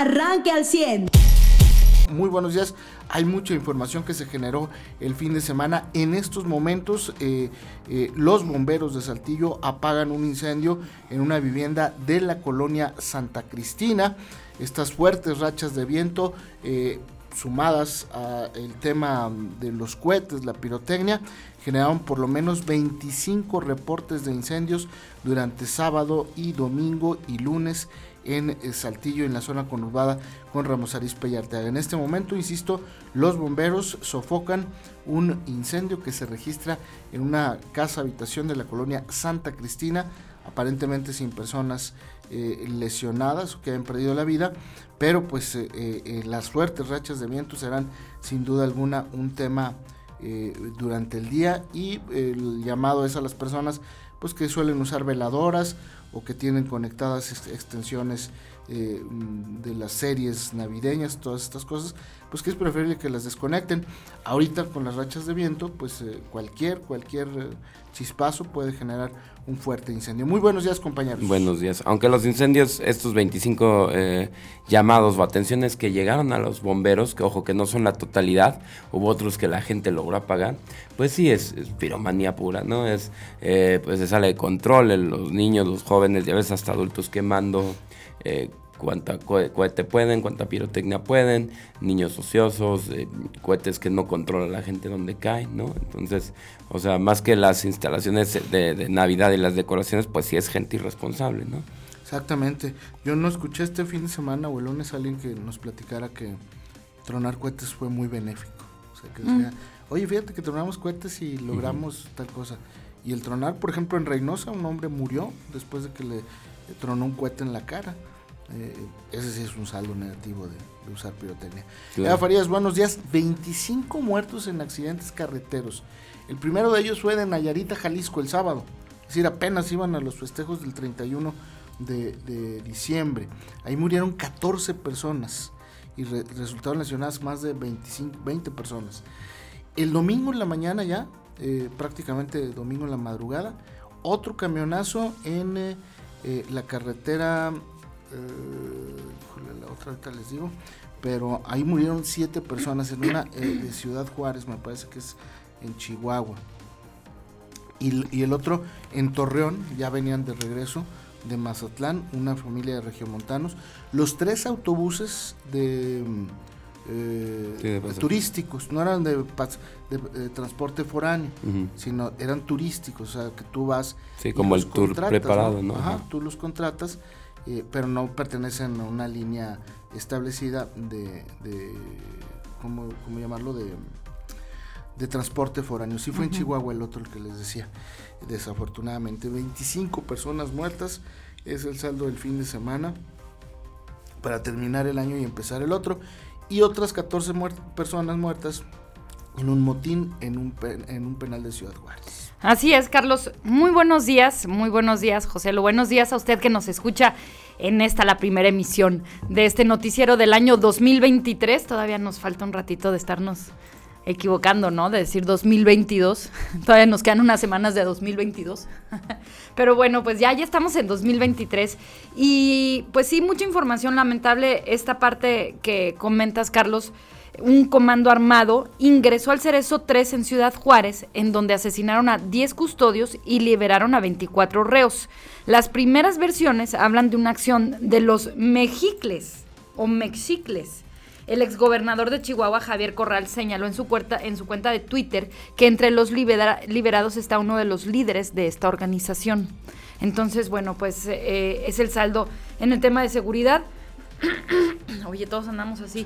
arranque al 100. Muy buenos días. Hay mucha información que se generó el fin de semana. En estos momentos, eh, eh, los bomberos de Saltillo apagan un incendio en una vivienda de la colonia Santa Cristina. Estas fuertes rachas de viento eh, sumadas al tema de los cohetes, la pirotecnia, generaron por lo menos 25 reportes de incendios durante sábado y domingo y lunes en eh, Saltillo, en la zona conurbada con Ramos Arizpe y Arteaga. En este momento, insisto, los bomberos sofocan un incendio que se registra en una casa habitación de la colonia Santa Cristina, aparentemente sin personas eh, lesionadas o que hayan perdido la vida, pero pues eh, las fuertes rachas de viento serán sin duda alguna un tema durante el día y el llamado es a las personas pues que suelen usar veladoras o que tienen conectadas extensiones eh, mm, de las series navideñas, todas estas cosas, pues que es preferible que las desconecten. Ahorita con las rachas de viento, pues eh, cualquier, cualquier eh, chispazo puede generar un fuerte incendio. Muy buenos días, compañeros. Buenos días. Aunque los incendios, estos 25 llamados o atenciones que llegaron a los bomberos, que ojo que no son la totalidad, hubo otros que la gente logró apagar, pues sí es, piromanía pura, ¿no? Es, pues se sale de control, los niños, los jóvenes, ya ves hasta adultos quemando eh, cuánta cohete pueden, cuánta pirotecnia pueden, niños ociosos, eh, cohetes que no controla la gente donde cae, ¿no? Entonces, o sea, más que las instalaciones de, Navidad y las decoraciones, pues sí es gente irresponsable, ¿no? Exactamente. Yo no escuché este fin de semana o el lunes a alguien que nos platicara que tronar cohetes fue muy benéfico. O sea, que decía, mm. oye, fíjate que tronamos cohetes y logramos tal cosa. Y el tronar, por ejemplo, en Reynosa, un hombre murió después de que le tronó un cohete en la cara. Eh, ese sí es un saldo negativo de, usar pirotecnia. Eva Farías, buenos días. 25 muertos en accidentes carreteros. El primero de ellos fue de Nayarita, Jalisco, el sábado. Es decir, apenas iban a los festejos del 31 de, diciembre. Ahí murieron 14 personas y resultaron lesionadas más de 25, 20 personas. El domingo en la mañana ya, eh, prácticamente domingo en la madrugada, otro camionazo en eh, la carretera eh, la otra ahorita les digo, pero ahí murieron siete personas en una eh, de Ciudad Juárez, me parece que es en Chihuahua. Y, el otro en Torreón, ya venían de regreso de Mazatlán, una familia de regiomontanos. Los tres autobuses de, eh, turísticos, no eran de, transporte foráneo, sino eran turísticos, o sea, que tú vas. Sí, como el tour preparado, ¿no? Ajá, tú los contratas eh, pero no pertenecen a una línea establecida de, de ¿cómo, llamarlo? De, de transporte foráneo. Sí fue en Chihuahua el otro el que les decía. Desafortunadamente, 25 personas muertas es el saldo del fin de semana para terminar el año y empezar el otro. Y otras 14 personas muertas en un motín en un, en un penal de Ciudad Juárez. Así es, Carlos. Muy buenos días, muy buenos días, José. Lo buenos días a usted que nos escucha en esta, la primera emisión de este noticiero del año 2023. Todavía nos falta un ratito de estarnos equivocando, ¿no? De decir 2022. Todavía nos quedan unas semanas de 2022. Pero bueno, pues ya, ya estamos en 2023. Y pues sí, mucha información lamentable. Esta parte que comentas, Carlos un comando armado ingresó al Cerezo 3 en Ciudad Juárez, en donde asesinaron a 10 custodios y liberaron a 24 reos. Las primeras versiones hablan de una acción de los mexicles o mexicles. El exgobernador de Chihuahua, Javier Corral, señaló en su, en su cuenta de Twitter que entre los liberados está uno de los líderes de esta organización. Entonces, bueno, pues eh, es el saldo en el tema de seguridad. Oye, todos andamos así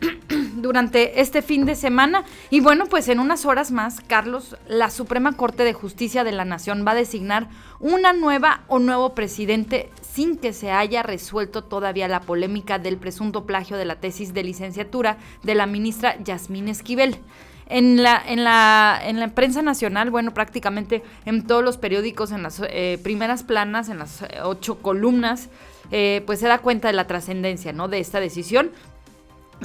durante este fin de semana. Y bueno, pues en unas horas más, Carlos, la Suprema Corte de Justicia de la Nación va a designar una nueva o nuevo presidente sin que se haya resuelto todavía la polémica del presunto plagio de la tesis de licenciatura de la ministra Yasmín Esquivel. En la, en, la, en la prensa nacional, bueno, prácticamente en todos los periódicos, en las eh, primeras planas, en las eh, ocho columnas, eh, pues se da cuenta de la trascendencia, ¿no? De esta decisión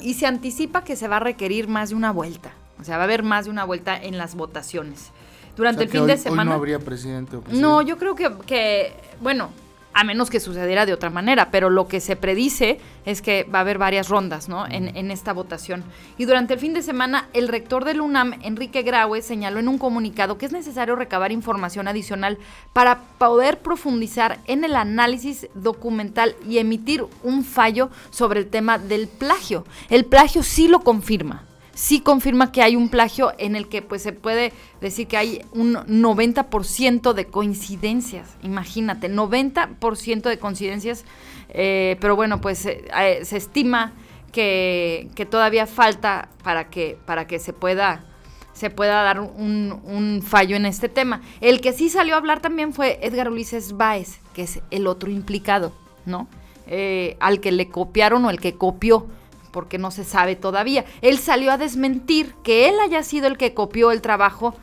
y se anticipa que se va a requerir más de una vuelta. O sea, va a haber más de una vuelta en las votaciones. Durante el fin de semana. no habría presidente o No, yo creo que, que, bueno, a menos que sucediera de otra manera, pero lo que se predice es que va a haber varias rondas ¿no? en, en, esta votación. Y durante el fin de semana, el rector del UNAM, Enrique Graue, señaló en un comunicado que es necesario recabar información adicional para poder profundizar en el análisis documental y emitir un fallo sobre el tema del plagio. El plagio sí lo confirma sí confirma que hay un plagio en el que pues se puede decir que hay un 90% de coincidencias, imagínate, 90% de coincidencias, eh, pero bueno, pues eh, eh, se estima que, todavía falta para que, para que se pueda se pueda dar un, un, fallo en este tema. El que sí salió a hablar también fue Edgar Ulises Báez, que es el otro implicado, ¿no? al que le copiaron o el que copió porque no se sabe todavía. Él salió a desmentir que él haya sido el que copió el trabajo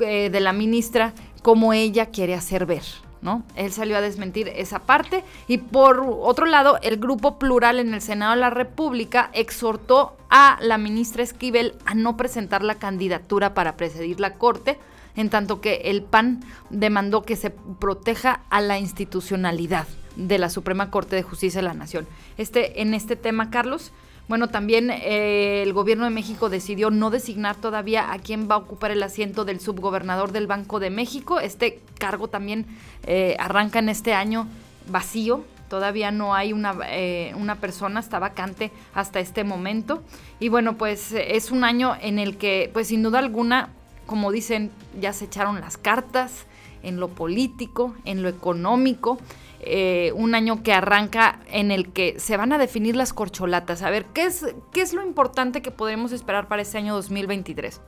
eh, de la ministra como ella quiere hacer ver. ¿No? Él salió a desmentir esa parte y por otro lado, el grupo plural en el Senado de la República exhortó a la ministra Esquivel a no presentar la candidatura para presidir la Corte, en tanto que el PAN demandó que se proteja a la institucionalidad de la Suprema Corte de Justicia de la Nación. Este, en este tema, Carlos, bueno, también eh, el gobierno de México decidió no designar todavía a quién va a ocupar el asiento del subgobernador del Banco de México. Este cargo también eh, arranca en este año vacío. Todavía no hay una, eh, una persona, está vacante hasta este momento. Y bueno, pues es un año en el que, pues sin duda alguna, como dicen, ya se echaron las cartas en lo político, en lo económico. Eh, un año que arranca en el que se van a definir las corcholatas. A ver, ¿qué es, qué es lo importante que podemos esperar para este año 2023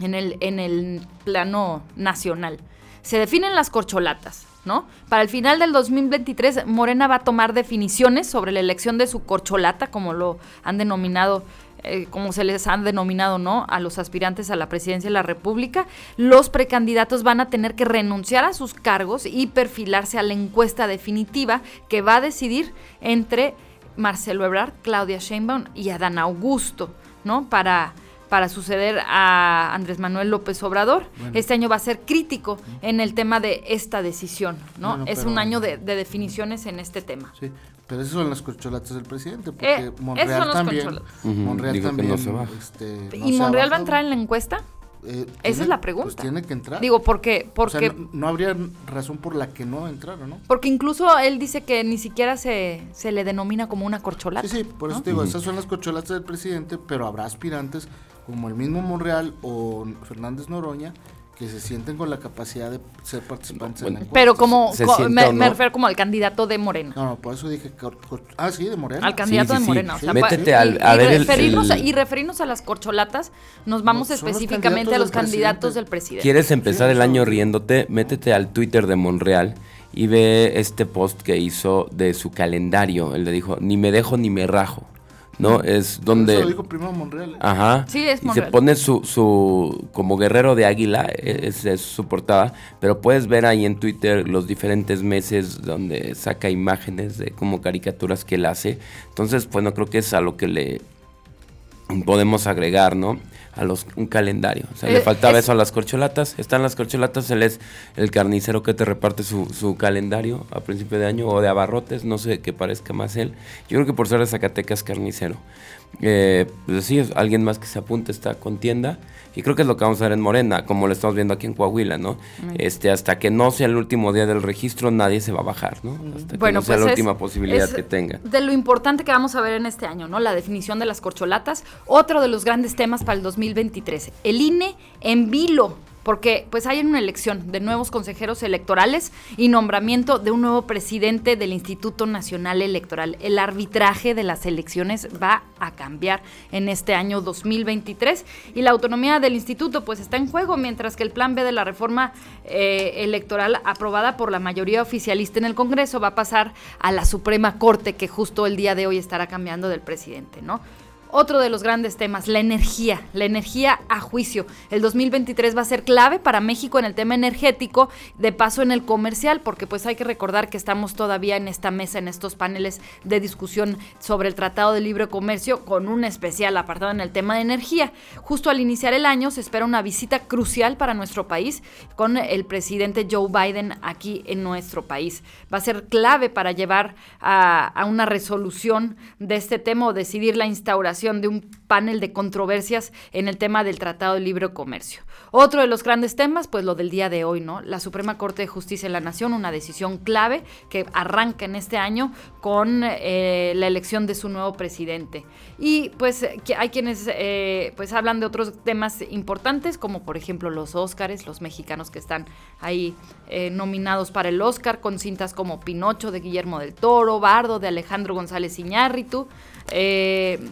en el, en el plano nacional? Se definen las corcholatas, ¿no? Para el final del 2023, Morena va a tomar definiciones sobre la elección de su corcholata, como lo han denominado eh, como se les han denominado, ¿no? A los aspirantes a la presidencia de la República, los precandidatos van a tener que renunciar a sus cargos y perfilarse a la encuesta definitiva que va a decidir entre Marcelo Ebrard, Claudia Sheinbaum y Adán Augusto, ¿no? Para para suceder a Andrés Manuel López Obrador. Este año va a ser crítico en el tema de esta decisión, ¿no? es un año de, definiciones en este tema. Sí, pero esas son las corcholatas del presidente, porque eh, Monreal también. Monreal también. Este, ¿Y Monreal va a entrar en la encuesta? Eh, Esa es la pregunta. Pues tiene que entrar. Digo, porque... porque no, habría razón por la que no entrara, ¿no? Porque incluso él dice que ni siquiera se, se le denomina como una corcholata. Sí, sí, por eso te digo, esas son las corcholatas del presidente, pero habrá aspirantes como el mismo Monreal o Fernández Noroña que se sienten con la capacidad de ser participantes en la. Pero como, me, refiero como al candidato de Morena. No, no, por eso dije, ah, sí, de Morena. Al candidato de Morena. Métete al, a ver referirnos y referirnos a las corcholatas, nos vamos específicamente a los candidatos del presidente. ¿Quieres empezar el año riéndote? Métete al Twitter de Monreal y ve este post que hizo de su calendario. Él le dijo, ni me dejo ni me rajo. ¿No? Es donde... Eso dijo primero Monreal. ¿eh? Ajá. Sí, es Y se pone su, su, como guerrero de águila, es, es, su portada, pero puedes ver ahí en Twitter los diferentes meses donde saca imágenes de como caricaturas que él hace. Entonces, bueno, creo que es a lo que le podemos agregar, ¿no? A los un calendario. O sea, le eh, faltaba eso a las corcholatas. Están las corcholatas, él es el carnicero que te reparte su, su, calendario a principio de año o de abarrotes, no sé qué parezca más él. Yo creo que por ser de Zacatecas carnicero. Eh, pues sí, alguien más que se apunte a esta contienda. Y creo que es lo que vamos a ver en Morena, como lo estamos viendo aquí en Coahuila, ¿no? Este, hasta que no sea el último día del registro, nadie se va a bajar, ¿no? Hasta que no sea la pues última posibilidad que tenga. De lo importante que vamos a ver en este año, ¿no? La definición de las corcholatas. Otro de los grandes temas para el 2023. El INE en vilo porque pues hay una elección de nuevos consejeros electorales y nombramiento de un nuevo presidente del Instituto Nacional Electoral. El arbitraje de las elecciones va a cambiar en este año 2023 y la autonomía del instituto pues está en juego mientras que el plan B de la reforma eh, electoral aprobada por la mayoría oficialista en el Congreso va a pasar a la Suprema Corte que justo el día de hoy estará cambiando del presidente, ¿no? Otro de los grandes temas, la energía, la energía a juicio. El 2023 va a ser clave para México en el tema energético, de paso en el comercial, porque pues hay que recordar que estamos todavía en esta mesa, en estos paneles de discusión sobre el Tratado de Libre Comercio, con un especial apartado en el tema de energía. Justo al iniciar el año se espera una visita crucial para nuestro país con el presidente Joe Biden aquí en nuestro país. Va a ser clave para llevar a, a una resolución de este tema o decidir la instauración de un panel de controversias en el tema del Tratado de Libre Comercio. Otro de los grandes temas, pues lo del día de hoy, ¿no? La Suprema Corte de Justicia de la Nación, una decisión clave que arranca en este año con eh, la elección de su nuevo presidente. Y pues hay quienes eh, pues hablan de otros temas importantes, como por ejemplo los Óscares, los mexicanos que están ahí eh, nominados para el Óscar, con cintas como Pinocho de Guillermo del Toro, Bardo de Alejandro González Iñárritu.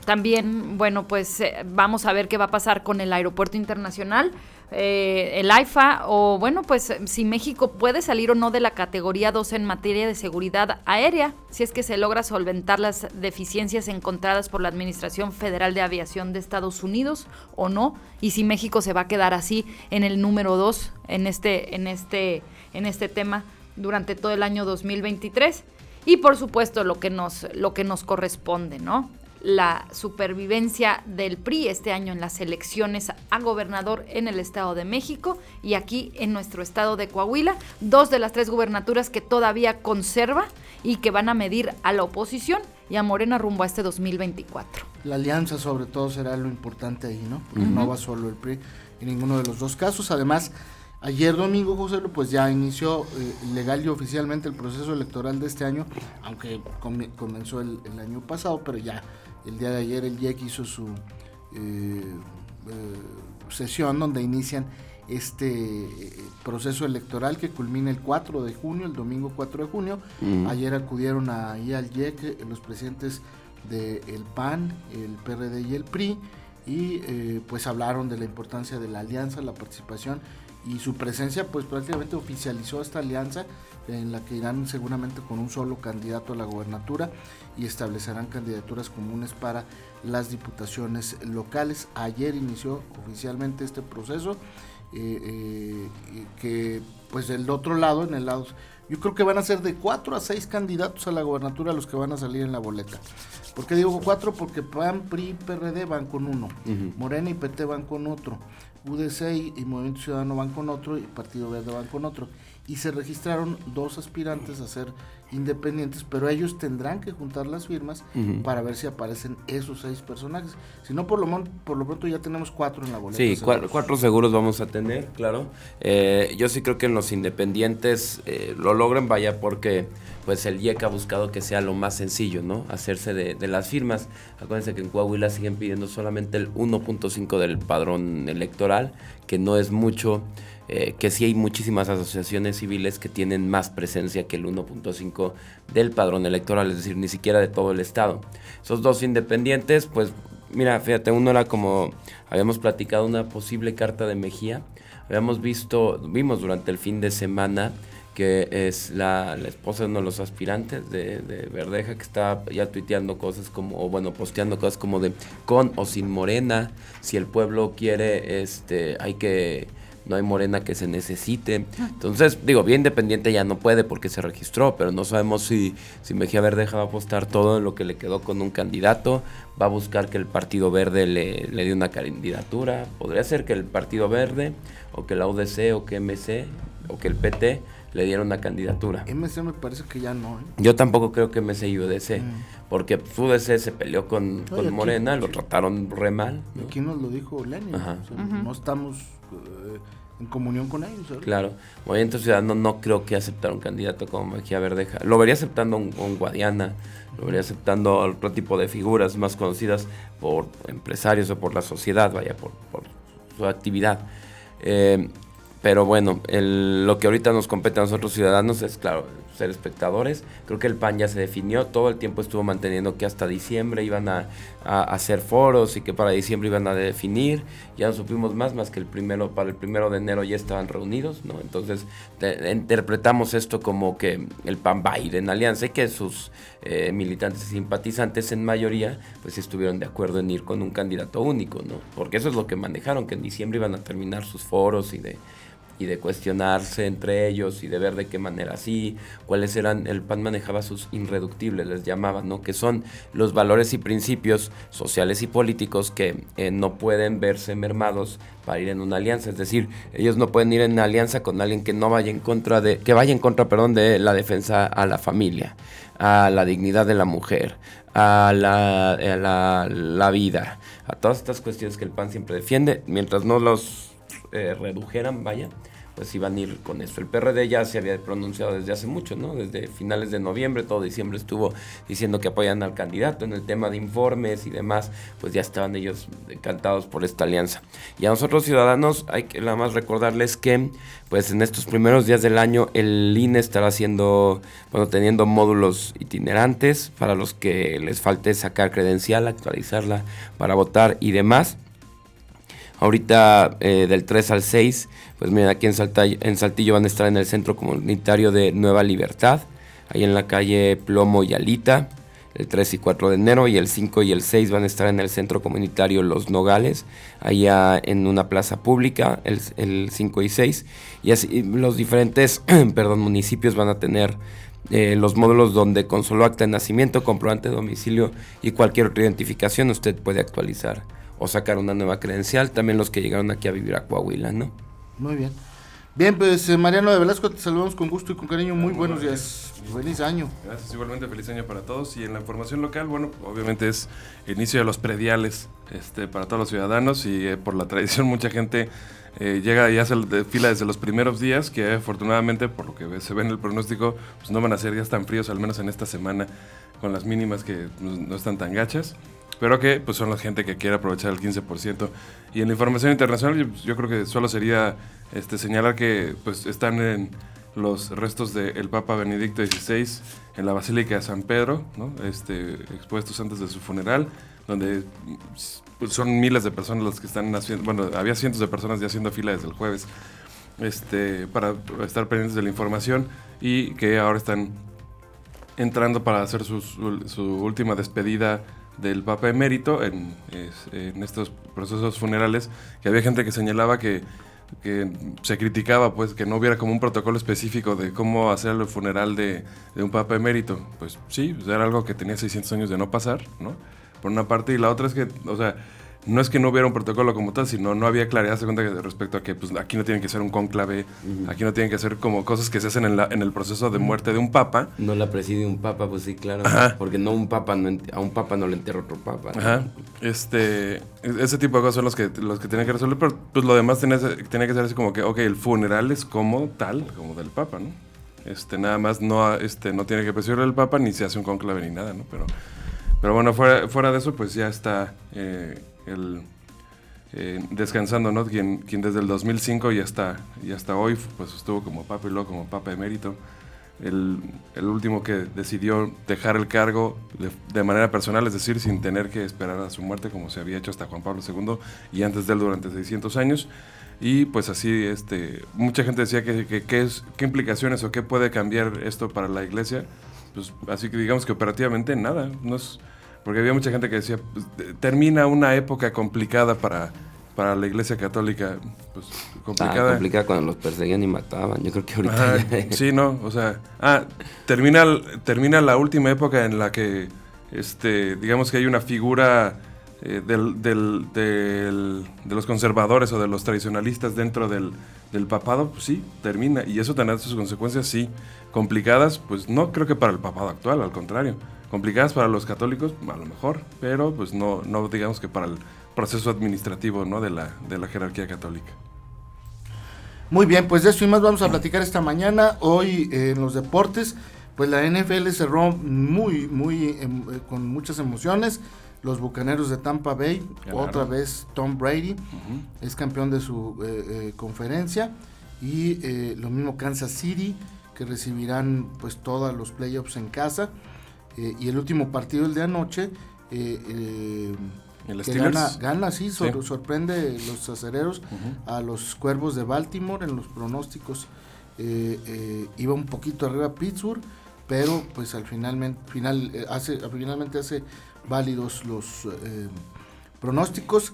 también, bueno, pues vamos a ver qué va a pasar con el aeropuerto internacional eh, el AIFA o bueno, pues si México puede salir o no de la categoría 2 en materia de seguridad aérea, si es que se logra solventar las deficiencias encontradas por la Administración Federal de Aviación de Estados Unidos o no, y si México se va a quedar así en el número 2 en este, en este, en este tema durante todo el año 2023 y por supuesto lo que nos, lo que nos corresponde, ¿no? La supervivencia del PRI este año en las elecciones a gobernador en el Estado de México y aquí en nuestro estado de Coahuila, dos de las tres gubernaturas que todavía conserva y que van a medir a la oposición y a Morena rumbo a este 2024. La alianza sobre todo será lo importante ahí, ¿no? No va solo el PRI en ninguno de los dos casos. Además, Ayer domingo, José, pues ya inició eh, legal y oficialmente el proceso electoral de este año, aunque comenzó el, año pasado, pero ya el día de ayer el IEC hizo su eh, eh, sesión donde inician este proceso electoral que culmina el 4 de junio, el domingo 4 de junio. Ayer acudieron ahí al IEC los presidentes del PAN, el PRD y el PRI y pues hablaron de la importancia de la alianza, la participación y su presencia pues prácticamente oficializó esta alianza en la que irán seguramente con un solo candidato a la gobernatura y establecerán candidaturas comunes para las diputaciones locales. Ayer inició oficialmente este proceso eh, eh, que pues del otro lado, en el lado, yo creo que van a ser de cuatro a seis candidatos a la gobernatura los que van a salir en la boleta. ¿Por qué digo cuatro? Porque PAN, PRI, PRD van con uno, Morena y PT van con otro. UDC y, Movimiento Ciudadano van con otro y Partido Verde van con otro. Y se registraron dos aspirantes a ser independientes, pero ellos tendrán que juntar las firmas para ver si aparecen esos seis personajes. Si no, por lo, por lo pronto ya tenemos cuatro en la boleta. Sí, cuatro, seguros vamos a tener, claro. Eh, yo sí creo que en los independientes eh, lo logren, vaya, porque pues el IEC ha buscado que sea lo más sencillo, ¿no? Hacerse de, de las firmas. Acuérdense que en Coahuila siguen pidiendo solamente el 1.5 del padrón electoral, que no es mucho. Eh, que sí hay muchísimas asociaciones civiles que tienen más presencia que el 1.5 del padrón electoral, es decir, ni siquiera de todo el estado. Esos dos independientes, pues mira, fíjate, uno era como, habíamos platicado una posible carta de Mejía, habíamos visto, vimos durante el fin de semana que es la, esposa de uno de los aspirantes de, de, Verdeja, que está ya tuiteando cosas como, o bueno, posteando cosas como de con o sin morena, si el pueblo quiere, este, hay que no hay morena que se necesite. Entonces, digo, bien independiente ya no puede porque se registró, pero no sabemos si, si Mejía Verdeja va a apostar todo en lo que le quedó con un candidato, va a buscar que el Partido Verde le, le dé una candidatura. Podría ser que el Partido Verde, o que la UDC, o que MC, o que el PT le dieron una candidatura. MC me parece que ya no. ¿eh? Yo tampoco creo que MC y UDC, mm. porque UDC se peleó con, Morena, lo trataron re mal. Aquí nos lo dijo Lenin, no estamos eh, en comunión con ellos. Claro, Movimiento Ciudadano no creo que aceptara un candidato como Mejía Verdeja. Lo vería aceptando un, Guadiana, lo vería aceptando otro tipo de figuras más conocidas por empresarios o por la sociedad, vaya, por, su actividad. Eh, pero bueno, lo que ahorita nos compete a nosotros ciudadanos es, claro, ser espectadores. Creo que el PAN ya se definió, todo el tiempo estuvo manteniendo que hasta diciembre iban a, hacer foros y que para diciembre iban a definir. Ya no supimos más, más que el primero, para el primero de enero ya estaban reunidos, ¿no? Entonces interpretamos esto como que el PAN va a ir en alianza y que sus eh, militantes y simpatizantes en mayoría pues estuvieron de acuerdo en ir con un candidato único, ¿no? Porque eso es lo que manejaron, que en diciembre iban a terminar sus foros y de y de cuestionarse entre ellos y de ver de qué manera sí, cuáles eran, el PAN manejaba sus irreductibles, les llamaban, ¿no? Que son los valores y principios sociales y políticos que eh, no pueden verse mermados para ir en una alianza, es decir, ellos no pueden ir en alianza con alguien que no vaya en contra de, que vaya en contra, perdón, de la defensa a la familia, a la dignidad de la mujer, a la, a la, vida, a todas estas cuestiones que el PAN siempre defiende, mientras no los eh, redujeran, vaya, pues iban a ir con eso. El PRD ya se había pronunciado desde hace mucho, ¿no? Desde finales de noviembre, todo diciembre estuvo diciendo que apoyan al candidato en el tema de informes y demás, pues ya estaban ellos encantados por esta alianza. Y a nosotros ciudadanos hay que nada más recordarles que pues en estos primeros días del año el INE estará haciendo, bueno, teniendo módulos itinerantes para los que les falte sacar credencial, actualizarla para votar y demás. Ahorita eh, del 3 al 6, pues miren, aquí en, Saltillo van a estar en el Centro Comunitario de Nueva Libertad, ahí en la calle Plomo y Alita, el 3 y 4 de enero, y el 5 y el 6 van a estar en el Centro Comunitario Los Nogales, allá en una plaza pública, el, 5 y 6, y así los diferentes perdón, municipios van a tener eh, los módulos donde con solo acta de nacimiento, comprobante de domicilio y cualquier otra identificación usted puede actualizar o sacar una nueva credencial, también los que llegaron aquí a vivir a Coahuila, ¿no? Muy bien. Bien, pues eh, Mariano de Velasco, te saludamos con gusto y con cariño. Muy, buenos días. Feliz año. Gracias, igualmente feliz año para todos. Y en la información local, bueno, obviamente es el inicio de los prediales este, para todos los ciudadanos y eh, por la tradición mucha gente eh, llega y hace fila desde los primeros días, que afortunadamente, por lo que se ve en el pronóstico, pues no van a ser días tan fríos, al menos en esta semana, con las mínimas que pues, no están tan gachas pero que pues son la gente que quiere aprovechar el 15%. Y en la información internacional yo, creo que solo sería este, señalar que pues están en los restos del Papa Benedicto XVI en la Basílica de San Pedro, ¿no? este, expuestos antes de su funeral, donde pues, son miles de personas las que están haciendo, bueno, había cientos de personas ya haciendo fila desde el jueves este, para estar pendientes de la información y que ahora están entrando para hacer su, su última despedida del Papa Emérito en, estos procesos funerales, que había gente que señalaba que, se criticaba pues que no hubiera como un protocolo específico de cómo hacer el funeral de, de un Papa Emérito. Pues sí, pues, era algo que tenía 600 años de no pasar, ¿no? Por una parte, y la otra es que, o sea, no es que no hubiera un protocolo como tal, sino no había claridad se cuenta respecto a que pues, aquí no tienen que ser un conclave, aquí no tienen que ser como cosas que se hacen en, la, en el proceso de muerte de un papa. No la preside un papa, pues sí, claro. Porque no un papa a un papa no le entierra otro papa. Ajá. Este, ese tipo de cosas son los que, los que tienen que resolver, pero pues lo demás tiene, tiene que ser así como que, ok, el funeral es como tal, como del papa, ¿no? Este, nada más no, este, no tiene que presidir el papa, ni se hace un conclave ni nada, ¿no? Pero, pero bueno, fuera, fuera de eso, pues ya está... Eh, el, eh, descansando, ¿no? Quien, quien, desde el 2005 y hasta, y hasta hoy pues estuvo como papa y luego como papa emérito. El, el último que decidió dejar el cargo de, manera personal, es decir, sin tener que esperar a su muerte como se había hecho hasta Juan Pablo II y antes de él durante 600 años. Y pues así, este, mucha gente decía que, que, es, qué implicaciones o qué puede cambiar esto para la iglesia. Pues así que digamos que operativamente nada, no es, porque había mucha gente que decía, pues, termina una época complicada para, para la iglesia católica. Pues complicada. Ah, complicada cuando los perseguían y mataban. Yo creo que ahorita. sí, no, o sea. Ah, termina, termina la última época en la que, este, digamos que hay una figura eh, del, del, del, de los conservadores o de los tradicionalistas dentro del, del papado, pues sí, termina. Y eso tendrá sus consecuencias, sí. Complicadas, pues no creo que para el papado actual, al contrario complicadas para los católicos, a lo mejor, pero pues no, no digamos que para el proceso administrativo ¿no? de, la, de la jerarquía católica. Muy bien, pues de eso y más vamos a platicar esta mañana. Hoy en los deportes, pues la NFL cerró muy, muy, em, eh, con muchas emociones. Los Bucaneros de Tampa Bay, otra vez Tom Brady, es campeón de su eh, eh, conferencia. Y lo mismo Kansas City, que recibirán pues todos los playoffs en casa. Eh, y el último partido el de anoche, eh, eh, ¿El que gana, gana sí, sor- Sí. sorprende los acereros a los cuervos de Baltimore en los pronósticos. eh, iba un poquito arriba Pittsburgh, pero pues al finalmente, final, eh, hace, finalmente hace válidos los pronósticos.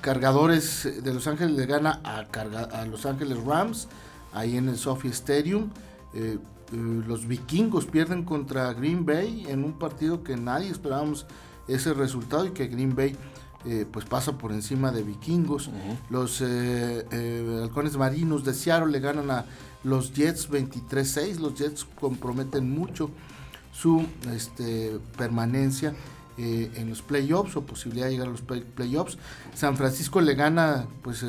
Cargadores de Los Ángeles le gana a, carga- a Los Ángeles Rams, ahí en el Sophie Stadium. Eh, eh, los vikingos pierden contra Green Bay en un partido que nadie esperábamos ese resultado y que Green Bay eh, pues pasa por encima de vikingos. Los eh, halcones marinos de Seattle le ganan a los Jets 23-6. Los Jets comprometen mucho su este, permanencia en los playoffs o posibilidad de llegar a los play- playoffs. San Francisco le gana pues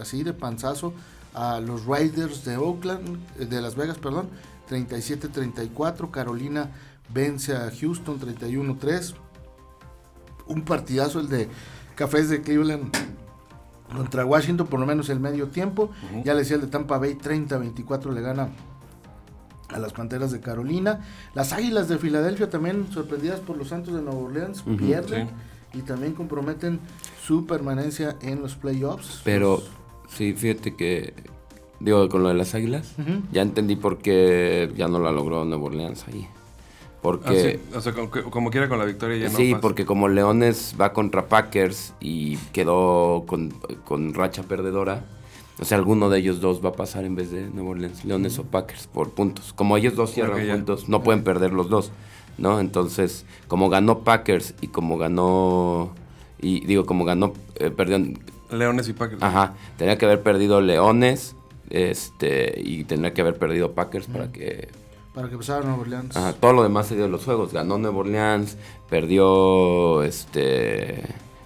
así de panzazo a los Raiders de Oakland, eh, de Las Vegas, perdón, 37-34. Carolina vence a Houston 31-3. Un partidazo el de Cafés de Cleveland contra Washington, por lo menos el medio tiempo. Ya le decía el de Tampa Bay 30-24 le gana a las Panteras de Carolina. Las Águilas de Filadelfia también sorprendidas por los Santos de Nueva Orleans pierden y también comprometen su permanencia en los playoffs. Pero Los- sí, fíjate que, digo, con lo de las águilas, ya entendí por qué ya no la logró Nuevo Orleans ahí. Ah, Porque, sí. O sea, como, quiera con la victoria ya no sí, porque como Leones va contra Packers y quedó con, con racha perdedora, o sea, alguno de ellos dos va a pasar en vez de Nuevo Orleans, Leones o Packers, por puntos. Como ellos dos cierran puntos, no pueden perder los dos, ¿no? Entonces, como ganó Packers y como ganó, y digo, como ganó, eh, perdón, Leones y Packers. Ajá, tenía que haber perdido Leones este y tendría que haber perdido Packers para que... para que pasara Nueva Orleans. Ajá, todo lo demás se dio en los juegos. Ganó Nueva Orleans, perdió este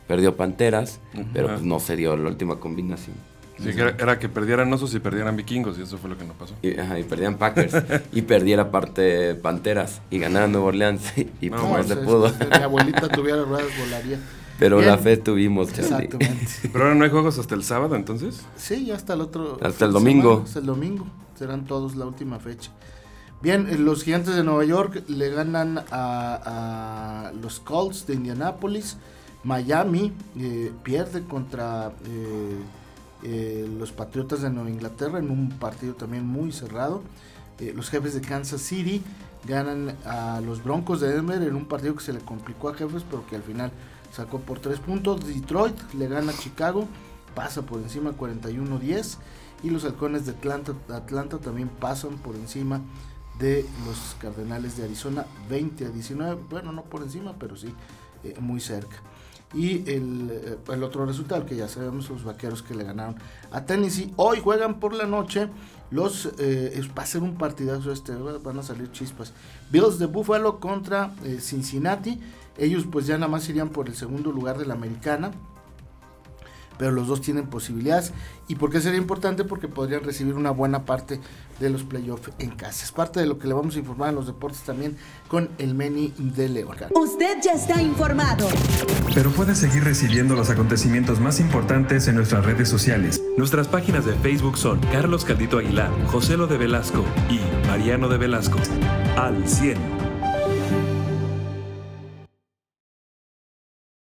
perdió Panteras, pero pues no se dio la última combinación. Sí, que era, era que perdieran osos y perdieran vikingos y eso fue lo que no pasó. Y, ajá, y perdían Packers y perdiera parte Panteras y ganara Nueva Orleans y No, pues No, se pudo. es- si mi abuelita tuviera ruedas volaría. Pero Bien. la fe tuvimos, Charlie. Exactamente. Pero ahora no hay juegos hasta el sábado, entonces. Sí, ya hasta el otro. Hasta el domingo. semana, Hasta el domingo. Serán todos la última fecha. Bien, eh, los gigantes de Nueva York le ganan a, a los Colts de Indianápolis. Miami eh, pierde contra eh, eh, los Patriotas de Nueva Inglaterra en un partido también muy cerrado. Eh, los jefes de Kansas City ganan a los Broncos de Denver en un partido que se le complicó a jefes, pero que al final sacó por tres puntos. Detroit le gana a Chicago, pasa por encima 41-10. Y los halcones de Atlanta, también pasan por encima de los Cardenales de Arizona 20 a 19. Bueno, no por encima, pero sí eh, muy cerca. Y el, eh, el otro resultado, que ya sabemos, los vaqueros que le ganaron a Tennessee. Hoy juegan por la noche. Los, eh, va un partidazo este, van a salir chispas. Bills de Buffalo contra eh, Cincinnati. Ellos pues ya nada más irían por el segundo lugar de la americana. Pero los dos tienen posibilidades. ¿Y por qué sería importante? Porque podrían recibir una buena parte de los playoffs en casa. Es parte de lo que le vamos a informar en los deportes también con el Meni de León. Usted ya está informado. Pero puedes seguir recibiendo los acontecimientos más importantes en nuestras redes sociales. Nuestras páginas de Facebook son Carlos Caldito Aguilar, José Lo de Velasco y Mariano de Velasco. Al 100.